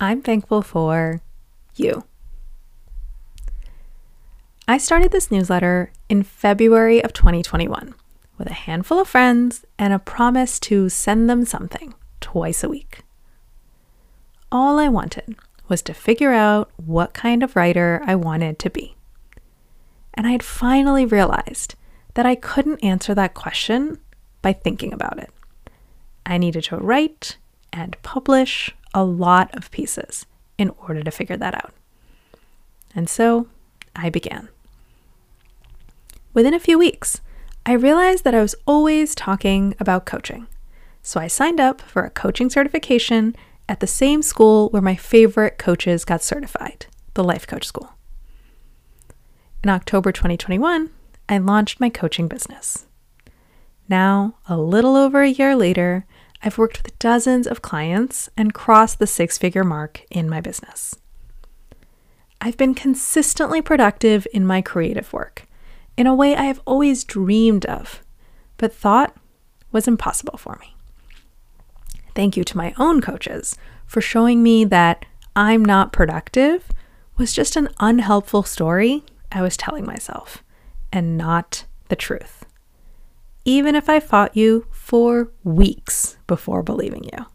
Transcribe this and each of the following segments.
I'm thankful for you. I started this newsletter in February of 2021 with a handful of friends and a promise to send them something twice a week. All I wanted was to figure out what kind of writer I wanted to be. And I had finally realized that I couldn't answer that question by thinking about it. I needed to write and publish a lot of pieces in order to figure that out. And so I began. Within a few weeks, I realized that I was always talking about coaching. So I signed up for a coaching certification at the same school where my favorite coaches got certified, the Life Coach School. In October 2021, I launched my coaching business. Now, a little over a year later, I've worked with dozens of clients and crossed the six figure mark in my business. I've been consistently productive in my creative work in a way I have always dreamed of, but thought was impossible for me. Thank you to my own coaches for showing me that I'm not productive was just an unhelpful story I was telling myself and not the truth even if I fought you for weeks before believing you.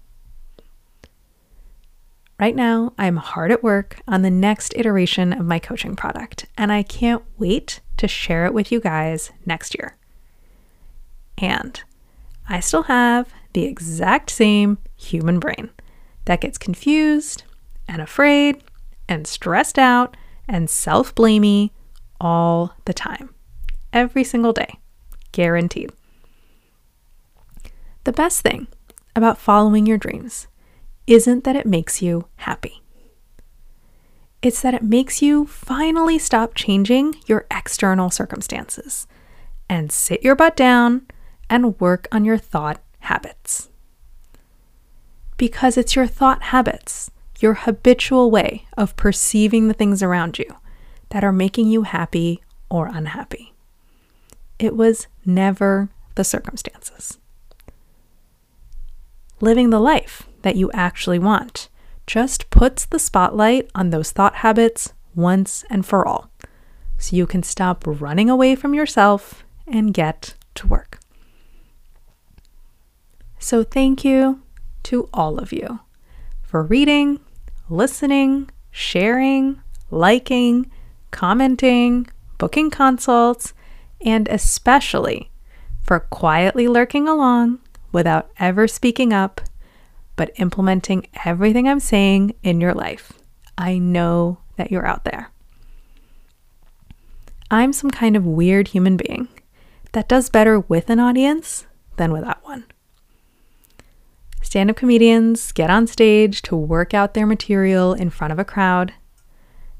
Right now, I'm hard at work on the next iteration of my coaching product, and I can't wait to share it with you guys next year. And I still have the exact same human brain that gets confused and afraid and stressed out and self blamey all the time, every single day, guaranteed. The best thing about following your dreams isn't that it makes you happy. It's that it makes you finally stop changing your external circumstances and sit your butt down and work on your thought habits. Because it's your thought habits, your habitual way of perceiving the things around you, that are making you happy or unhappy. It was never the circumstances living the life that you actually want just puts the spotlight on those thought habits once and for all. So you can stop running away from yourself and get to work. So, thank you to all of you for reading, listening, sharing, liking, commenting, booking consults, and especially for quietly lurking along without ever speaking up, but implementing everything I'm saying in your life. I know that you're out there. I'm some kind of weird human being that does better with an audience than without one. Stand up comedians get on stage to work out their material in front of a crowd.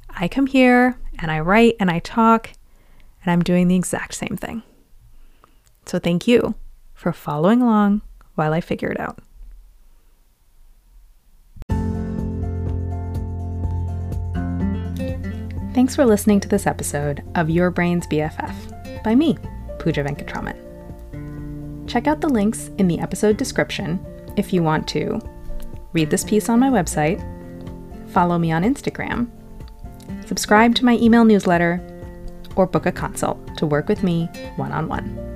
I come here and I write and I talk, and I'm doing the exact same thing. So thank you for following along while I figure it out. Thanks for listening to this episode of Your Brain's BFF by me, Pooja Venkatraman. Check out the links in the episode description if you want to read this piece on my website, follow me on Instagram, subscribe to my email newsletter, or book a consult to work with me one on one.